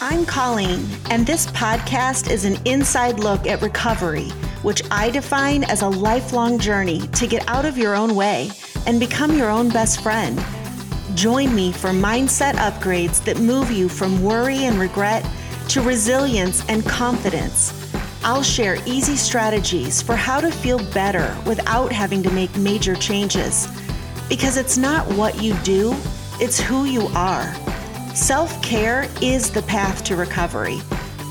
I'm Colleen, and this podcast is an inside look at recovery, which I define as a lifelong journey to get out of your own way and become your own best friend. Join me for mindset upgrades that move you from worry and regret to resilience and confidence. I'll share easy strategies for how to feel better without having to make major changes. Because it's not what you do, it's who you are. Self care is the path to recovery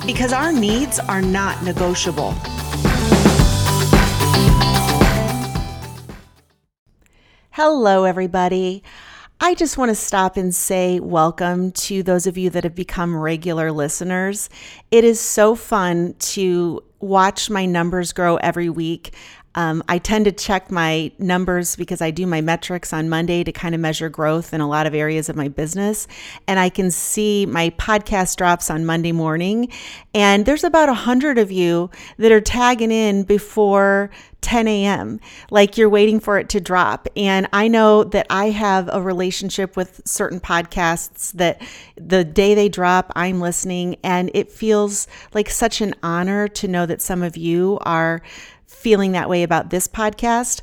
because our needs are not negotiable. Hello, everybody. I just want to stop and say welcome to those of you that have become regular listeners. It is so fun to watch my numbers grow every week. Um, I tend to check my numbers because I do my metrics on Monday to kind of measure growth in a lot of areas of my business. And I can see my podcast drops on Monday morning. And there's about a hundred of you that are tagging in before 10 a.m., like you're waiting for it to drop. And I know that I have a relationship with certain podcasts that the day they drop, I'm listening. And it feels like such an honor to know that some of you are feeling that way about this podcast.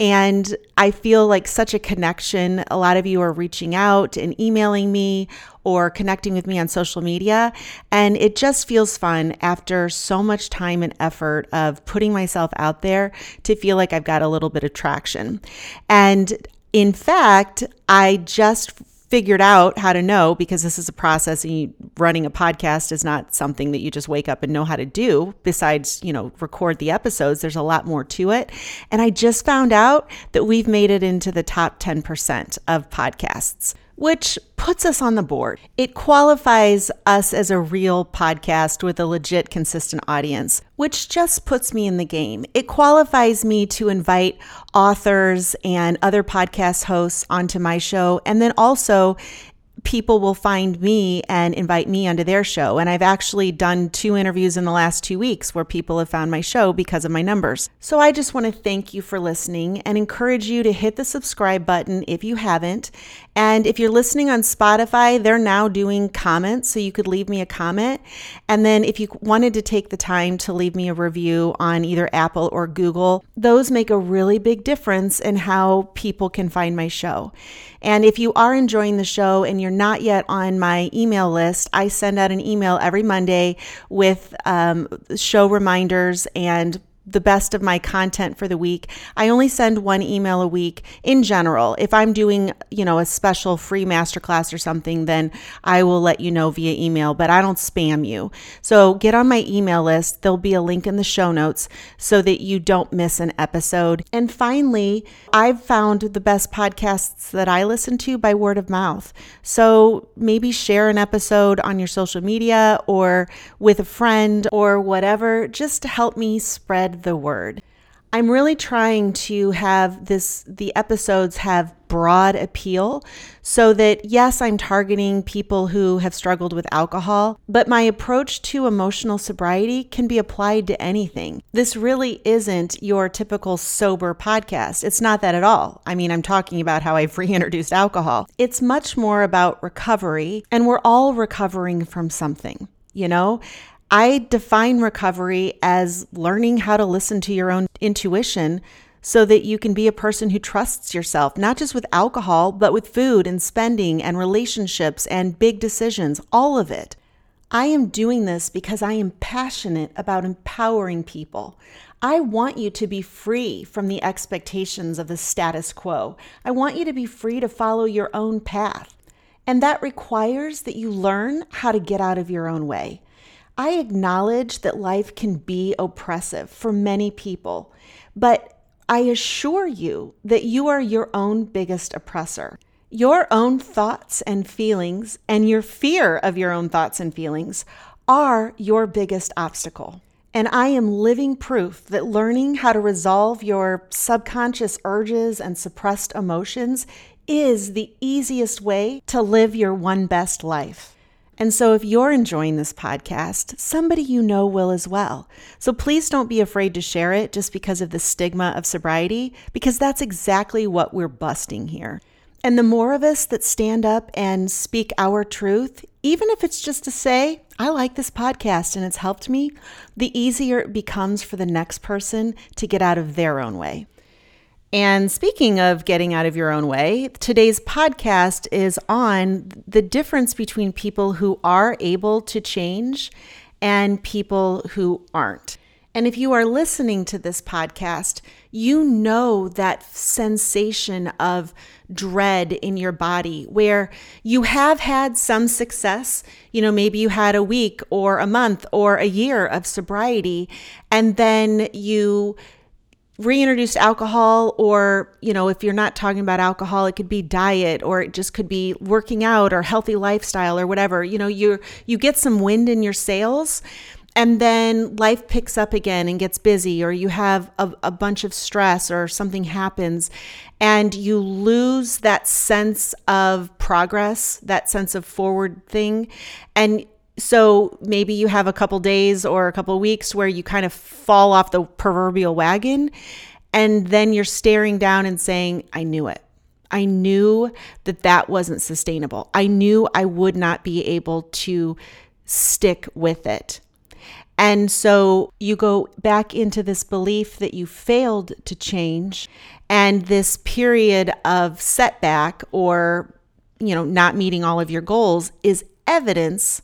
And I feel like such a connection. A lot of you are reaching out and emailing me or connecting with me on social media. And it just feels fun after so much time and effort of putting myself out there to feel like I've got a little bit of traction. And in fact, I just figured out how to know because this is a process and you, running a podcast is not something that you just wake up and know how to do. Besides you know record the episodes there's a lot more to it. And i just found out that we've made it into the top 10% of podcasts which puts us on the board. It qualifies us as a real podcast with a legit, consistent audience, which just puts me in the game. It qualifies me to invite authors and other podcast hosts onto my show, and then also people will find me and invite me onto their show. And I've actually done two interviews in the last two weeks where people have found my show because of my numbers. So I just want to thank you for listening and encourage you to hit the subscribe button if you haven't. And if you're listening on Spotify, they're now doing comments, so you could leave me a comment. And then if you wanted to take the time to leave me a review on either Apple or Google, those make a really big difference in how people can find my show. And if you are enjoying the show and you're not yet on my email list, I send out an email every Monday with um, show reminders and the best of my content for the week. I only send one email a week in general. If I'm doing, you know, a special free masterclass or something, then I will let you know via email, but I don't spam you. So get on my email list. There'll be a link in the show notes so that you don't miss an episode. And finally, I've found the best podcasts that I listen to by word of mouth. So maybe share an episode on your social media or with a friend or whatever, just help me the word. I'm really trying to have this the episodes have broad appeal so that yes, I'm targeting people who have struggled with alcohol, but my approach to emotional sobriety can be applied to anything. This really isn't your typical sober podcast. It's not that at all. I mean, I'm talking about how I've reintroduced alcohol. It's much more about recovery, and we're all recovering from something. You know, I define recovery as learning how to listen to your own intuition so that you can be a person who trusts yourself, not just with alcohol, but with food and spending and relationships and big decisions, all of it. I am doing this because I am passionate about empowering people. I want you to be free from the expectations of the status quo. I want you to be free to follow your own path. And that requires that you learn how to get out of your own way. I acknowledge that life can be oppressive for many people, but I assure you that you are your own biggest oppressor. Your own thoughts and feelings, and your fear of your own thoughts and feelings, are your biggest obstacle. And I am living proof that learning how to resolve your subconscious urges and suppressed emotions is the easiest way to live your one best life. And so, if you're enjoying this podcast, somebody you know will as well. So, please don't be afraid to share it just because of the stigma of sobriety, because that's exactly what we're busting here. And the more of us that stand up and speak our truth, even if it's just to say, I like this podcast and it's helped me, the easier it becomes for the next person to get out of their own way. And speaking of getting out of your own way, today's podcast is on the difference between people who are able to change and people who aren't. And if you are listening to this podcast, you know that sensation of dread in your body where you have had some success. You know, maybe you had a week or a month or a year of sobriety, and then you reintroduced alcohol or you know if you're not talking about alcohol it could be diet or it just could be working out or healthy lifestyle or whatever you know you you get some wind in your sails and then life picks up again and gets busy, or you have a, a, bunch of stress, or something happens, and you lose that sense of progress, that sense of forward thing. And so maybe you have a couple days or a couple weeks where you kind of fall off the proverbial wagon, and then you're staring down and saying, I knew it. I knew that that wasn't sustainable. I knew I would not be able to stick with it. And so you go back into this belief that you failed to change and this period of setback or you know not meeting all of your goals is evidence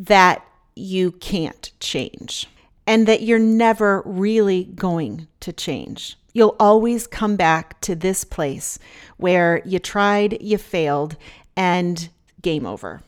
that you can't change and that you're never really going to change. You'll always come back to this place where you tried, you failed, and game over.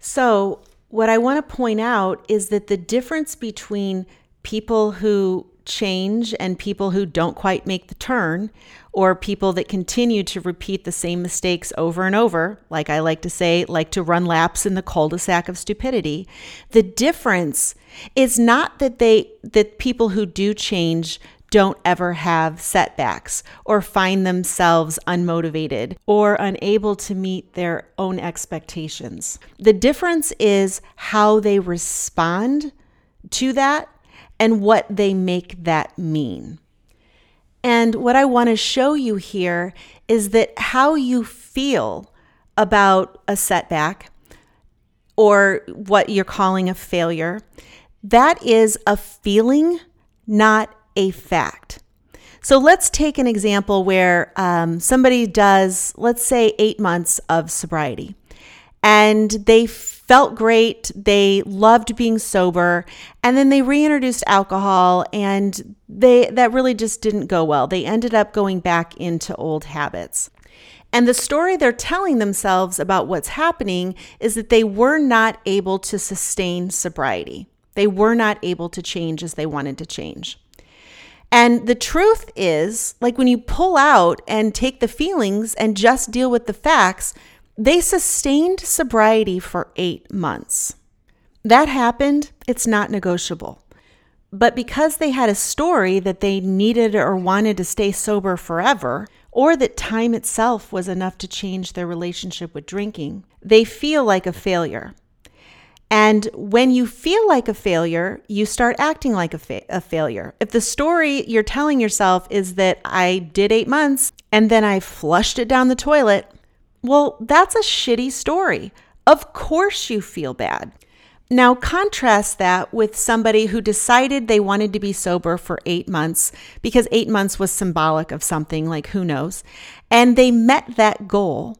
So, what I want to point out is that the difference between people who change and people who don't quite make the turn, or people that continue to repeat the same mistakes over and over, like I like to say, like to run laps in the cul-de-sac of stupidity. The difference is not that they that people who do change don't ever have setbacks or find themselves unmotivated or unable to meet their own expectations. The difference is how they respond to that and what they make that mean. And what I want to show you here is that how you feel about a setback or what you're calling a failure, that is a feeling, not a fact. So let's take an example where um, somebody does, let's say, eight months of sobriety and they felt great. They loved being sober. And then they reintroduced alcohol and they that really just didn't go well. They ended up going back into old habits. And the story they're telling themselves about what's happening is that they were not able to sustain sobriety. They were not able to change as they wanted to change. And the truth is, like when you pull out and take the feelings and just deal with the facts, they sustained sobriety for eight months. That happened, it's not negotiable. But because they had a story that they needed or wanted to stay sober forever, or that time itself was enough to change their relationship with drinking, they feel like a failure. And when you feel like a failure, you start acting like a, fa- a, failure. If the story you're telling yourself is that I did eight months and then I flushed it down the toilet, well, that's a shitty story. Of course you feel bad. Now, contrast that with somebody who decided they wanted to be sober for eight months because eight months was symbolic of something, like who knows, and they met that goal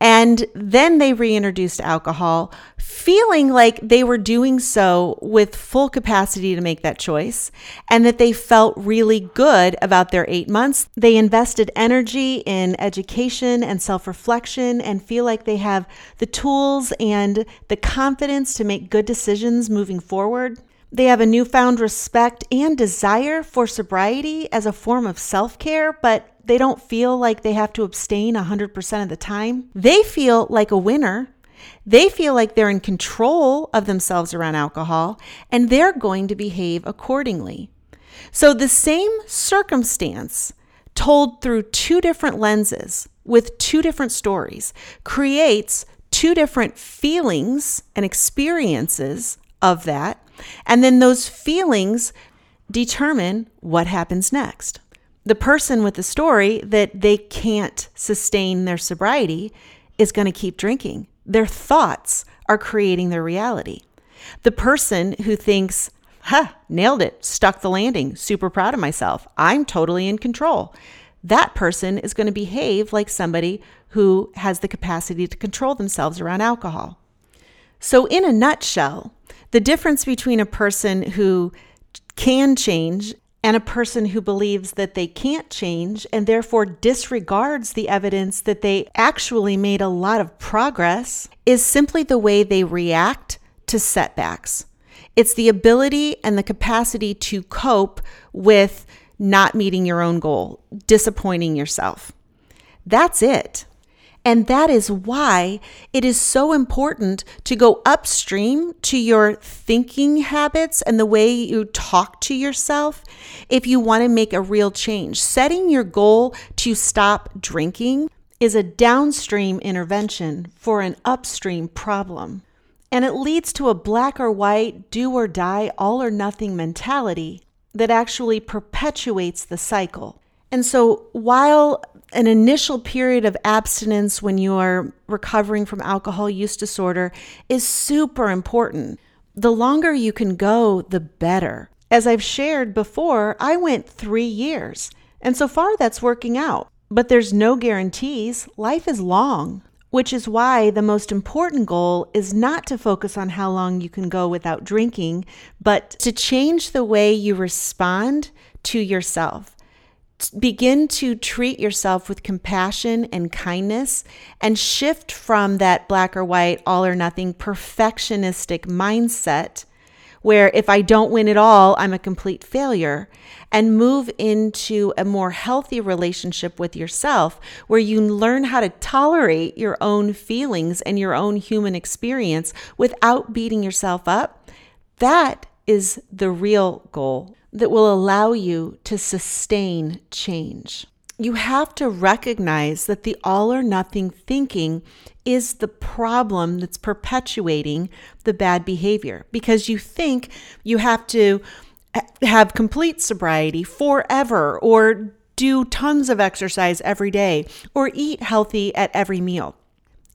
and then they reintroduced alcohol, feeling like they were doing so with full capacity to make that choice and that they felt really good about their eight months. They invested energy in education and self reflection and feel like they have the tools and the confidence to make good decisions moving forward. They have a newfound respect and desire for sobriety as a form of self care, but they don't feel like they have to abstain 100% of the time. They feel like a winner. They feel like they're in control of themselves around alcohol and they're going to behave accordingly. So, the same circumstance told through two different lenses with two different stories creates two different feelings and experiences of that. And then those feelings determine what happens next. The person with the story that they can't sustain their sobriety is going to keep drinking. Their thoughts are creating their reality. The person who thinks, ha, nailed it, stuck the landing, super proud of myself, I'm totally in control. That person is going to behave like somebody who has the capacity to control themselves around alcohol. So, in a nutshell, the difference between a person who can change and a person who believes that they can't change and therefore disregards the evidence that they actually made a lot of progress is simply the way they react to setbacks. It's the ability and the capacity to cope with not meeting your own goal, disappointing yourself. That's it. And that is why it is so important to go upstream to your thinking habits and the way you talk to yourself if you want to make a real change. Setting your goal to stop drinking is a downstream intervention for an upstream problem. And it leads to a black or white, do or die, all or nothing mentality that actually perpetuates the cycle. And so, while an initial period of abstinence when you are recovering from alcohol use disorder is super important. The longer you can go, the better. As I've shared before, I went three years, and so far that's working out. But there's no guarantees. Life is long, which is why the most important goal is not to focus on how long you can go without drinking, but to change the way you respond to yourself begin to treat yourself with compassion and kindness and shift from that black or white, all or nothing perfectionistic mindset where if I don't win at all, I'm a complete failure, and move into a more healthy relationship with yourself where you learn how to tolerate your own feelings and your own human experience without beating yourself up. That is the real goal that will allow you to sustain change. You have to recognize that the all or nothing thinking is the problem that's perpetuating the bad behavior because you think you have to have complete sobriety forever or do tons of exercise every day or eat healthy at every meal.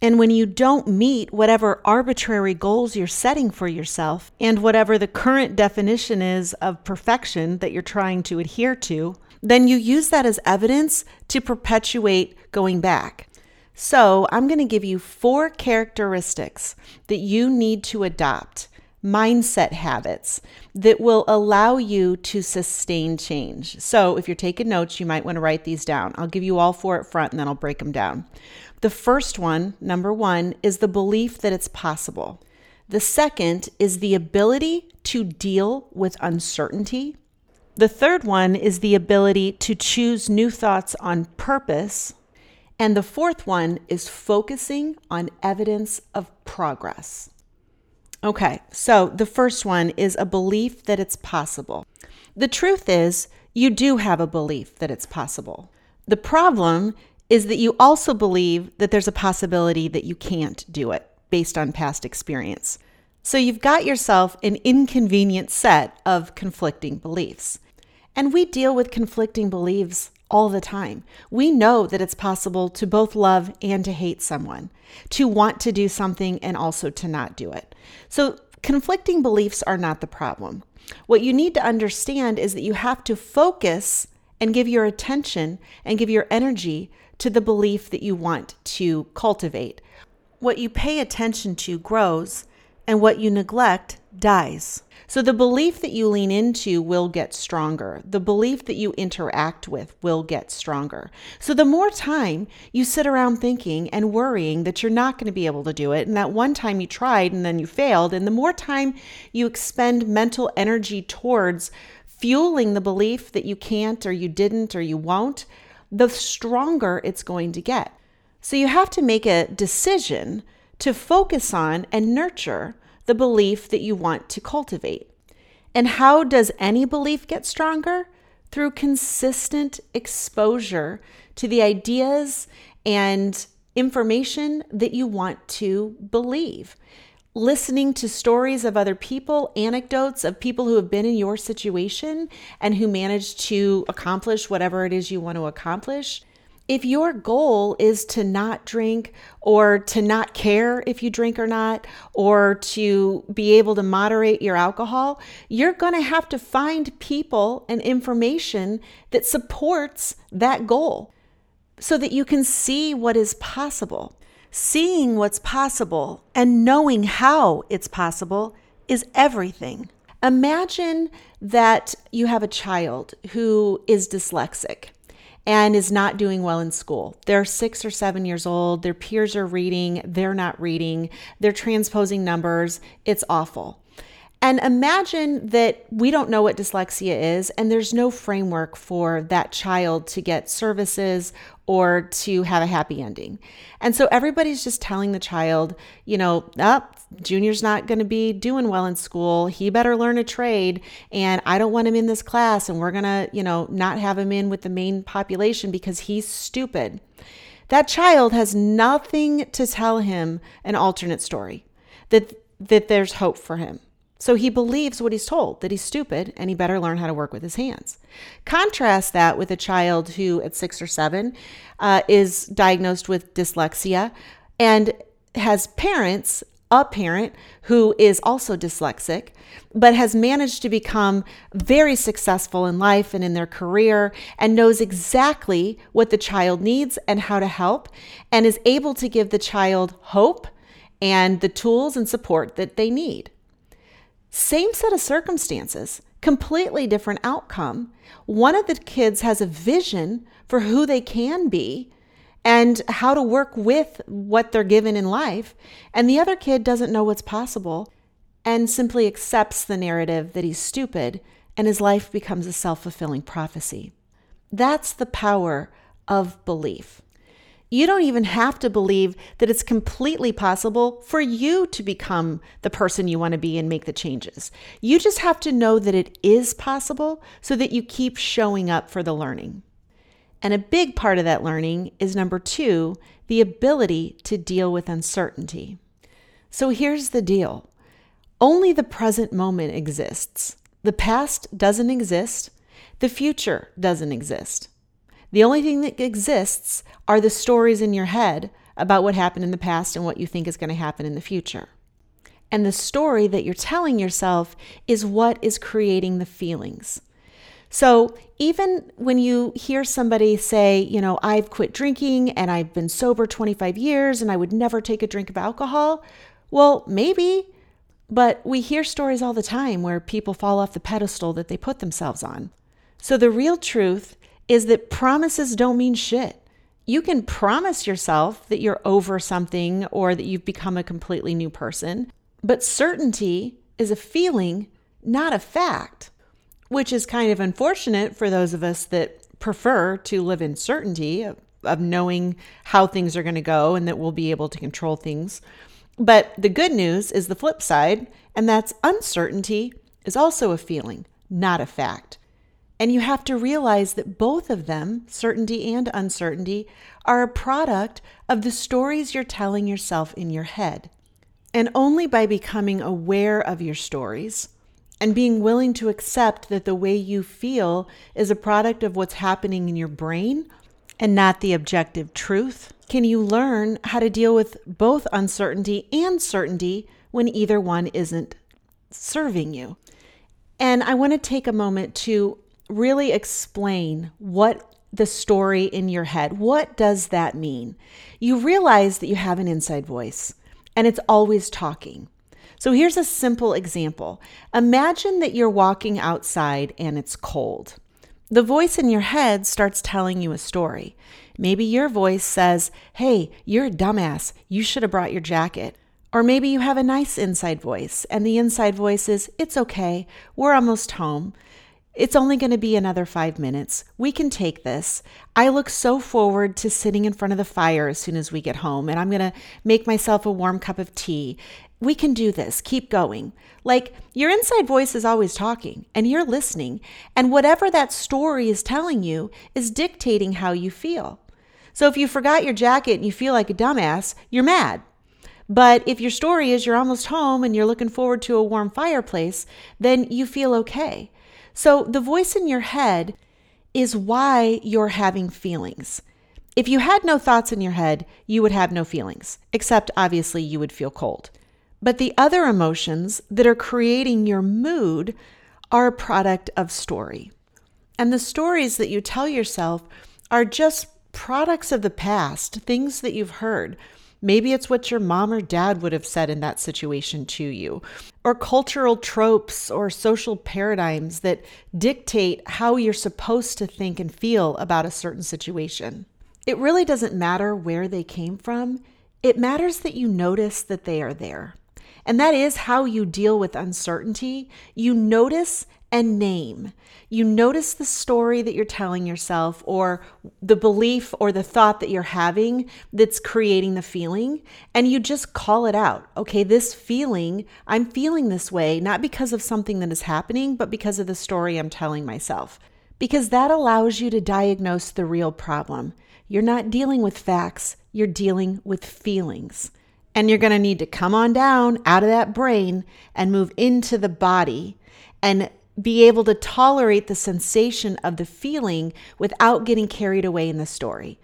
And when you don't meet whatever arbitrary goals you're setting for yourself and whatever the current definition is of perfection that you're trying to adhere to, then you use that as evidence to perpetuate going back. So, I'm going to give you four characteristics that you need to adopt, mindset habits that will allow you to sustain change. So, if you're taking notes, you might want to write these down. I'll give you all four up front and then I'll break them down. The first one, number one, is the belief that it's possible. The second is the ability to deal with uncertainty. The third one is the ability to choose new thoughts on purpose. And the fourth one is focusing on evidence of progress. Okay, so the first one is a belief that it's possible. The truth is, you do have a belief that it's possible. The problem is that you also believe that there's a possibility that you can't do it based on past experience. So you've got yourself an inconvenient set of conflicting beliefs. And we deal with conflicting beliefs all the time. We know that it's possible to both love and to hate someone, to want to do something and also to not do it. So conflicting beliefs are not the problem. What you need to understand is that you have to focus and give your attention and give your energy to the belief that you want to cultivate. What you pay attention to grows, and what you neglect dies. So the belief that you lean into will get stronger. The belief that you interact with will get stronger. So the more time you sit around thinking and worrying that you're not going to be able to do it, and that one time you tried and then you failed, and the more time you expend mental energy towards fueling the belief that you can't or you didn't or you won't, the stronger it's going to get. So you have to make a decision to focus on and nurture the belief that you want to cultivate. And how does any belief get stronger? Through consistent exposure to the ideas and information that you want to believe. Listening to stories of other people, anecdotes of people who have been in your situation and who managed to accomplish whatever it is you want to accomplish. If your goal is to not drink or to not care if you drink or not, or to be able to moderate your alcohol, you're going to have to find people and information that supports that goal so that you can see what is possible. Seeing what's possible and knowing how it's possible is everything. Imagine that you have a child who is dyslexic and is not doing well in school. They're six or seven years old, their peers are reading, they're not reading, they're transposing numbers. It's awful. And imagine that we don't know what dyslexia is, and there's no framework for that child to get services or to have a happy ending. And so everybody's just telling the child, you know, up. Oh, Junior's not going to be doing well in school. He better learn a trade. And I don't want him in this class. And we're going to, you know, not have him in with the main population because he's stupid. That child has nothing to tell him an alternate story that, that there's hope for him. So he believes what he's told that he's stupid and he better learn how to work with his hands. Contrast that with a child who, at six or seven, uh, is diagnosed with dyslexia and has parents, a parent who is also dyslexic, but has managed to become very successful in life and in their career and knows exactly what the child needs and how to help and is able to give the child hope and the tools and support that they need. Same set of circumstances, completely different outcome. One of the kids has a vision for who they can be and how to work with what they're given in life, and the other kid doesn't know what's possible and simply accepts the narrative that he's stupid and his life becomes a self fulfilling prophecy. That's the power of belief. You don't even have to believe that it's completely possible for you to become the person you want to be and make the changes. You just have to know that it is possible so that you keep showing up for the learning. And a big part of that learning is number two, the ability to deal with uncertainty. So here's the deal only the present moment exists. The past doesn't exist, the future doesn't exist. The only thing that exists are the stories in your head about what happened in the past and what you think is going to happen in the future. And the story that you're telling yourself is what is creating the feelings. So even when you hear somebody say, you know, I've quit drinking and I've been sober 25 years and I would never take a drink of alcohol, well, maybe, but we hear stories all the time where people fall off the pedestal that they put themselves on. So the real truth is that promises don't mean shit. You can promise yourself that you're over something or that you've become a completely new person, but certainty is a feeling, not a fact, which is kind of unfortunate for those of us that prefer to live in certainty of, of knowing how things are going to go and that we'll be able to control things. But the good news is the flip side, and that's uncertainty is also a feeling, not a fact. And you have to realize that both of them, certainty and uncertainty, are a product of the stories you're telling yourself in your head. And only by becoming aware of your stories and being willing to accept that the way you feel is a product of what's happening in your brain and not the objective truth, can you learn how to deal with both uncertainty and certainty when either one isn't serving you. And I want to take a moment to really explain what the story in your head. What does that mean? You realize that you have an inside voice and it's always talking. So here's a simple example. Imagine that you're walking outside and it's cold. The voice in your head starts telling you a story. Maybe your voice says, Hey, you're a dumbass. You should have brought your jacket. Or maybe you have a nice inside voice, and the inside voice is, It's okay. We're almost home. It's only going to be another five minutes. We can take this. I look so forward to sitting in front of the fire as soon as we get home, and I'm going to make myself a warm cup of tea. We can do this. Keep going. Like your inside voice is always talking, and you're listening, and whatever that story is telling you is dictating how you feel. So if you forgot your jacket and you feel like a dumbass, you're mad. But if your story is you're almost home and you're looking forward to a warm fireplace, then you feel okay. So the voice in your head is why you're having feelings. If you had no thoughts in your head, you would have no feelings, except obviously you would feel cold. But the other emotions that are creating your mood are a product of story. And the stories that you tell yourself are just products of the past, things that you've heard. Maybe it's what your mom or dad would have said in that situation to you, or cultural tropes or social paradigms that dictate how you're supposed to think and feel about a certain situation. It really doesn't matter where they came from, it matters that you notice that they are there. And that is how you deal with uncertainty. You notice and name. You notice the story that you're telling yourself, or the belief or the thought that you're having that's creating the feeling, and you just call it out. Okay, this feeling, I'm feeling this way, not because of something that is happening, but because of the story I'm telling myself. Because that allows you to diagnose the real problem. You're not dealing with facts, you're dealing with feelings. And you're going to need to come on down out of that brain and move into the body and be able to tolerate the sensation of the feeling without getting carried away in the story.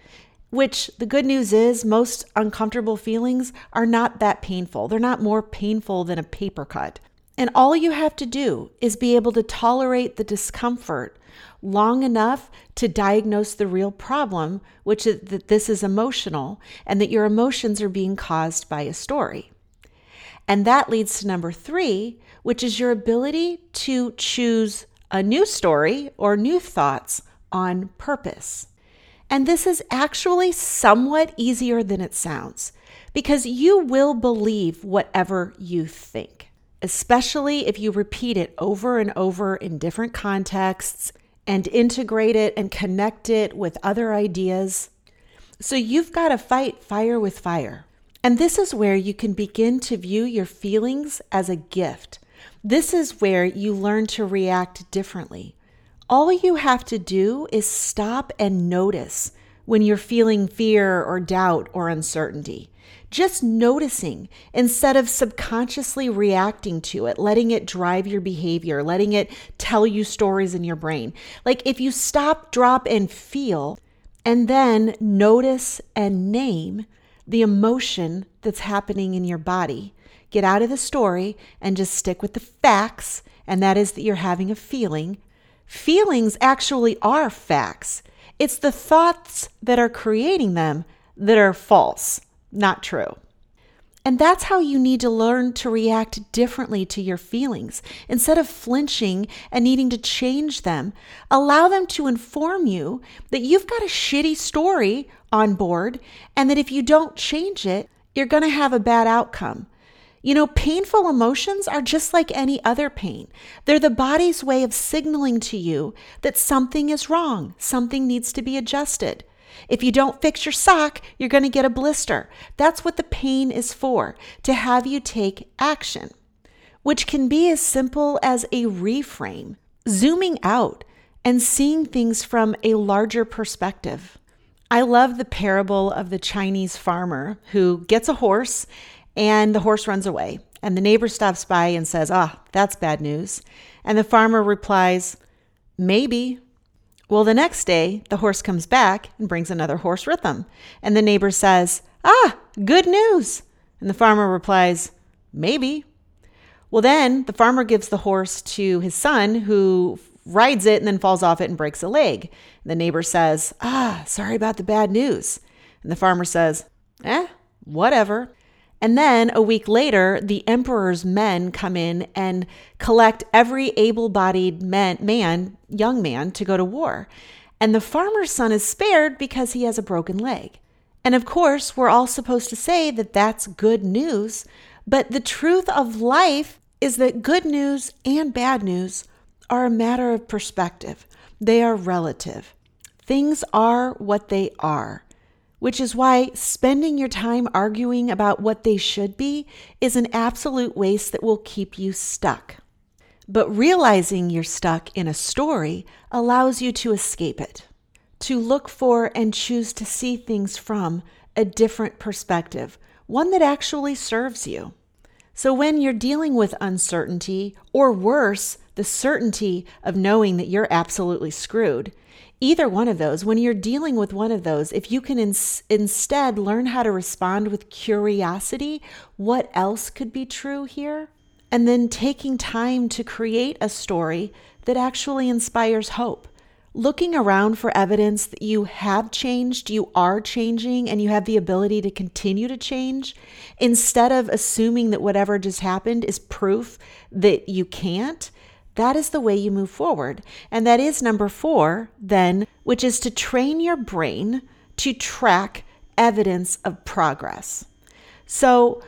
Which the good news is, most uncomfortable feelings are not that painful. They're not more painful than a paper cut. And all you have to do is be able to tolerate the discomfort long enough to diagnose the real problem, which is that this is emotional and that your emotions are being caused by a story. And that leads to number three, which is your ability to choose a new story or new thoughts on purpose. And this is actually somewhat easier than it sounds because you will believe whatever you think, especially if you repeat it over and over in different contexts and integrate it and connect it with other ideas. So you've got to fight fire with fire. And this is where you can begin to view your feelings as a gift. This is where you learn to react differently. All you have to do is stop and notice when you're feeling fear or doubt or uncertainty. Just noticing instead of subconsciously reacting to it, letting it drive your behavior, letting it tell you stories in your brain. Like if you stop, drop, and feel, and then notice and name, the emotion that's happening in your body. Get out of the story and just stick with the facts, and that is that you're having a feeling. Feelings actually are facts. It's the thoughts that are creating them that are false, not true. And that's how you need to learn to react differently to your feelings. Instead of flinching and needing to change them, allow them to inform you that you've got a shitty story on board and that if you don't change it, you're going to have a bad outcome. You know, painful emotions are just like any other pain. They're the body's way of signaling to you that something is wrong, something needs to be adjusted. If you don't fix your sock, you're going to get a blister. That's what the pain is for, to have you take action, which can be as simple as a reframe, zooming out and seeing things from a larger perspective. I love the parable of the Chinese farmer who gets a horse and the horse runs away. And the neighbor stops by and says, Ah, that's bad news. And the farmer replies, Maybe. Well, the next day, the horse comes back and brings another horse with him. And the neighbor says, Ah, good news. And the farmer replies, Maybe. Well, then the farmer gives the horse to his son, who rides it and then falls off it and breaks a leg. And the neighbor says, Ah, sorry about the bad news. And the farmer says, Eh, whatever. And then a week later, the emperor's men come in and collect every able bodied man, man, young man, to go to war. And the farmer's son is spared because he has a broken leg. And of course, we're all supposed to say that that's good news. But the truth of life is that good news and bad news are a matter of perspective, they are relative. Things are what they are which is why spending your time arguing about what they should be is an absolute waste that will keep you stuck. But realizing you're stuck in a story allows you to escape it, to look for and choose to see things from a different perspective, one that actually serves you. So when you're dealing with uncertainty, or worse, the certainty of knowing that you're absolutely screwed, either one of those, when you're dealing with one of those, if you can ins- instead learn how to respond with curiosity, what else could be true here? And then taking time to create a story that actually inspires hope looking around for evidence that you have changed, you are changing, and you have the ability to continue to change, instead of assuming that whatever just happened is proof that you can't, that is the way you move forward. And that is number four, then, which is to train your brain to track evidence of progress. So,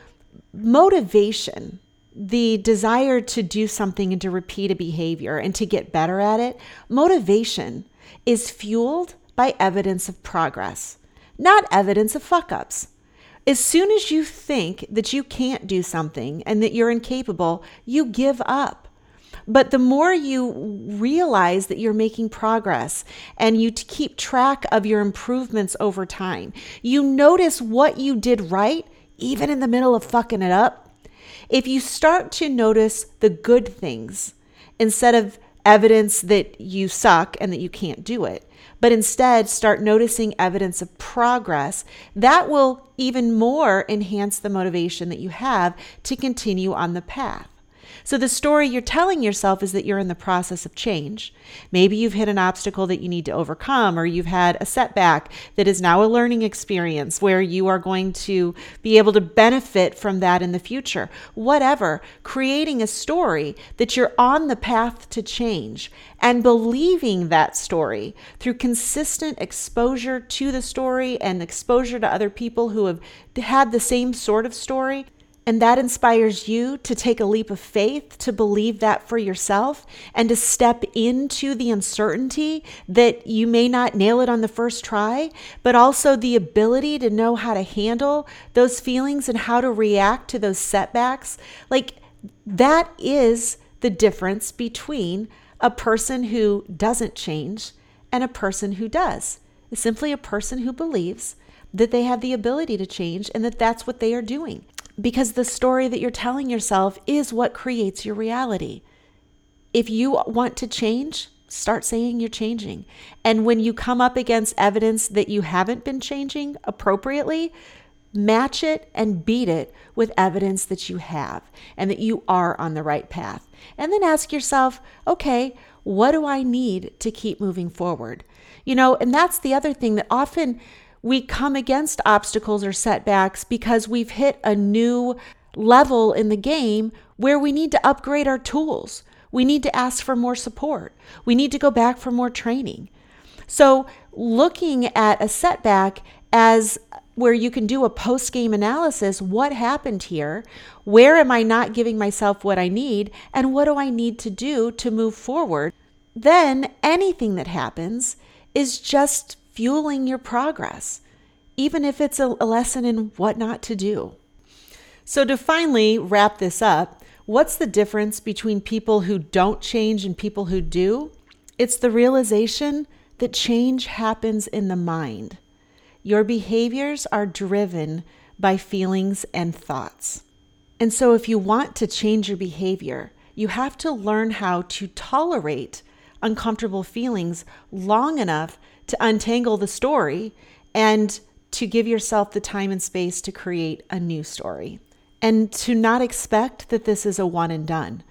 motivation the desire to do something and to repeat a behavior and to get better at it, motivation is fueled by evidence of progress, not evidence of fuck ups. As soon as you think that you can't do something and that you're incapable, you give up. But the more you realize that you're making progress and you keep track of your improvements over time, you notice what you did right, even in the middle of fucking it up, if you start to notice the good things instead of evidence that you suck and that you can't do it, but instead start noticing evidence of progress, that will even more enhance the motivation that you have to continue on the path. So the story you're telling yourself is that you're in the process of change. Maybe you've hit an obstacle that you need to overcome, or you've had a setback that is now a learning experience where you are going to be able to benefit from that in the future. Whatever, creating a story that you're on the path to change and believing that story through consistent exposure to the story and exposure to other people who have had the same sort of story and that inspires you to take a leap of faith, to believe that for yourself, and to step into the uncertainty that you may not nail it on the first try, but also the ability to know how to handle those feelings and how to react to those setbacks. Like, that is the difference between a person who doesn't change and a person who does. It's simply a person who believes that they have the ability to change and that that's what they are doing because the story that you're telling yourself is what creates your reality. If you want to change, start saying you're changing. And when you come up against evidence that you haven't been changing appropriately, match it and beat it with evidence that you have and that you are on the right path. And then ask yourself, okay, what do I need to keep moving forward? You know, and that's the other thing that often we come against obstacles or setbacks because we've hit a new level in the game where we need to upgrade our tools. We need to ask for more support. We need to go back for more training. So, looking at a setback as where you can do a post game analysis what happened here? Where am I not giving myself what I need? And what do I need to do to move forward? Then anything that happens is just fueling your progress, even if it's a, lesson in what not to do. So, to finally wrap this up, what's the difference between people who don't change and people who do? It's the realization that change happens in the mind. Your behaviors are driven by feelings and thoughts. And so, if you want to change your behavior, you have to learn how to tolerate uncomfortable feelings long enough to untangle the story and to give yourself the time and space to create a new story and to not expect that this is a one and done.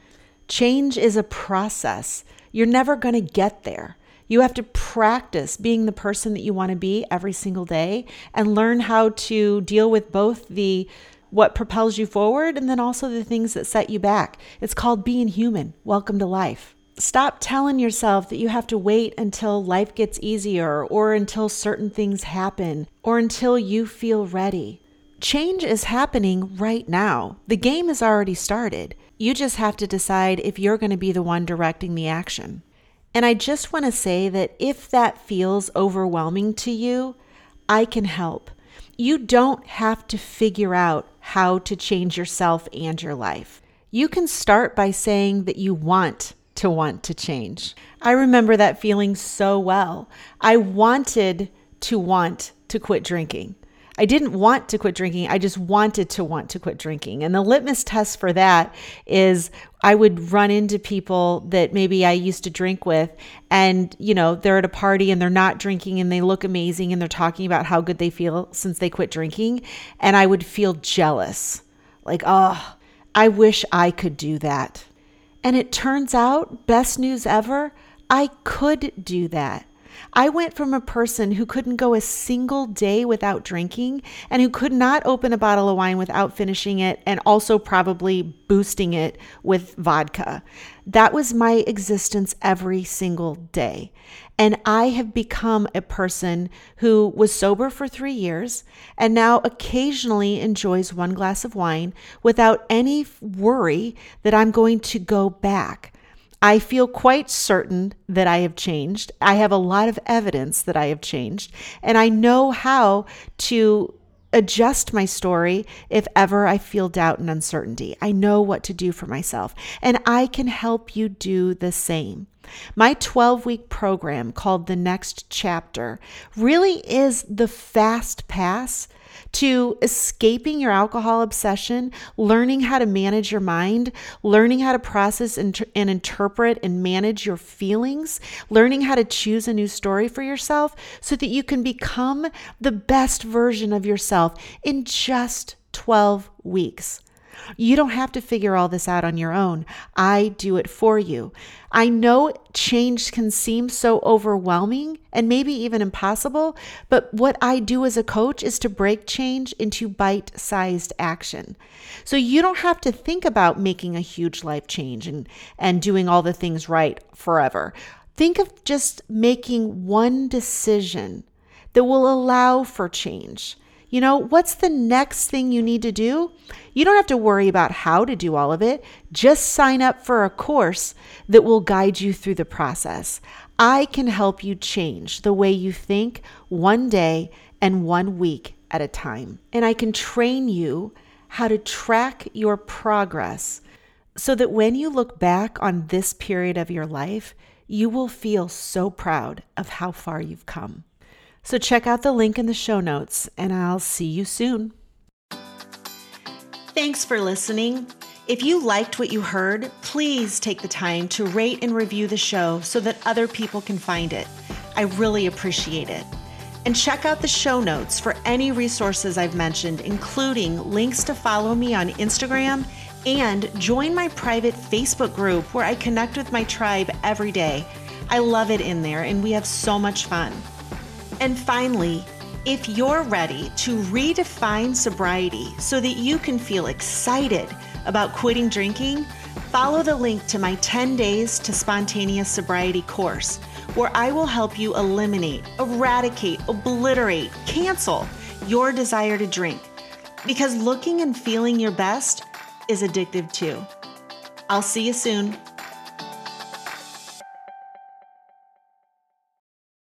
Change is a process. You're never going to get there. You have to practice being the person that you want to be every single day and learn how to deal with both the what propels you forward and then also the things that set you back. It's called being human. Welcome to life stop telling yourself that you have to wait until life gets easier or until certain things happen or until you feel ready. Change is happening right now. The game has already started. You just have to decide if you're going to be the one directing the action. And I just want to say that if that feels overwhelming to you, I can help. You don't have to figure out how to change yourself and your life. You can start by saying that you want to want to change. I remember that feeling so well. I wanted to want to quit drinking. I didn't want to quit drinking. I just wanted to want to quit drinking. And the litmus test for that is I would run into people that maybe I used to drink with and, you know, they're at a party and they're not drinking and they look amazing and they're talking about how good they feel since they quit drinking. And I would feel jealous. Like, oh, I wish I could do that. And it turns out, best news ever, I could do that. I went from a person who couldn't go a single day without drinking and who could not open a bottle of wine without finishing it and also probably boosting it with vodka. That was my existence every single day. And I have become a person who was sober for three years and now occasionally enjoys one glass of wine without any worry that I'm going to go back. I feel quite certain that I have changed. I have a lot of evidence that I have changed, and I know how to adjust my story if ever I feel doubt and uncertainty. I know what to do for myself, and I can help you do the same. My 12 week program called The Next Chapter really is the fast pass to escaping your alcohol obsession, learning how to manage your mind, learning how to process and, and, interpret and manage your feelings, learning how to choose a new story for yourself so that you can become the best version of yourself in just 12 weeks. You don't have to figure all this out on your own. I do it for you. I know change can seem so overwhelming and maybe even impossible, but what I do as a coach is to break change into bite sized action. So you don't have to think about making a huge life change and, and doing all the things right forever. Think of just making one decision that will allow for change you know, what's the next thing you need to do? You don't have to worry about how to do all of it. Just sign up for a course that will guide you through the process. I can help you change the way you think one day and one week at a time. And I can train you how to track your progress so that when you look back on this period of your life, you will feel so proud of how far you've come. So check out the link in the show notes, and I'll see you soon. Thanks for listening. If you liked what you heard, please take the time to rate and review the show so that other people can find it. I really appreciate it. And check out the show notes for any resources I've mentioned, including links to follow me on Instagram and join my private Facebook group where I connect with my tribe every day. I love it in there, and we have so much fun. And finally, if you're ready to redefine sobriety so that you can feel excited about quitting drinking, follow the link to my 10 Days to Spontaneous Sobriety course, where I will help you eliminate, eradicate, obliterate, cancel your desire to drink. Because looking and feeling your best is addictive too. I'll see you soon.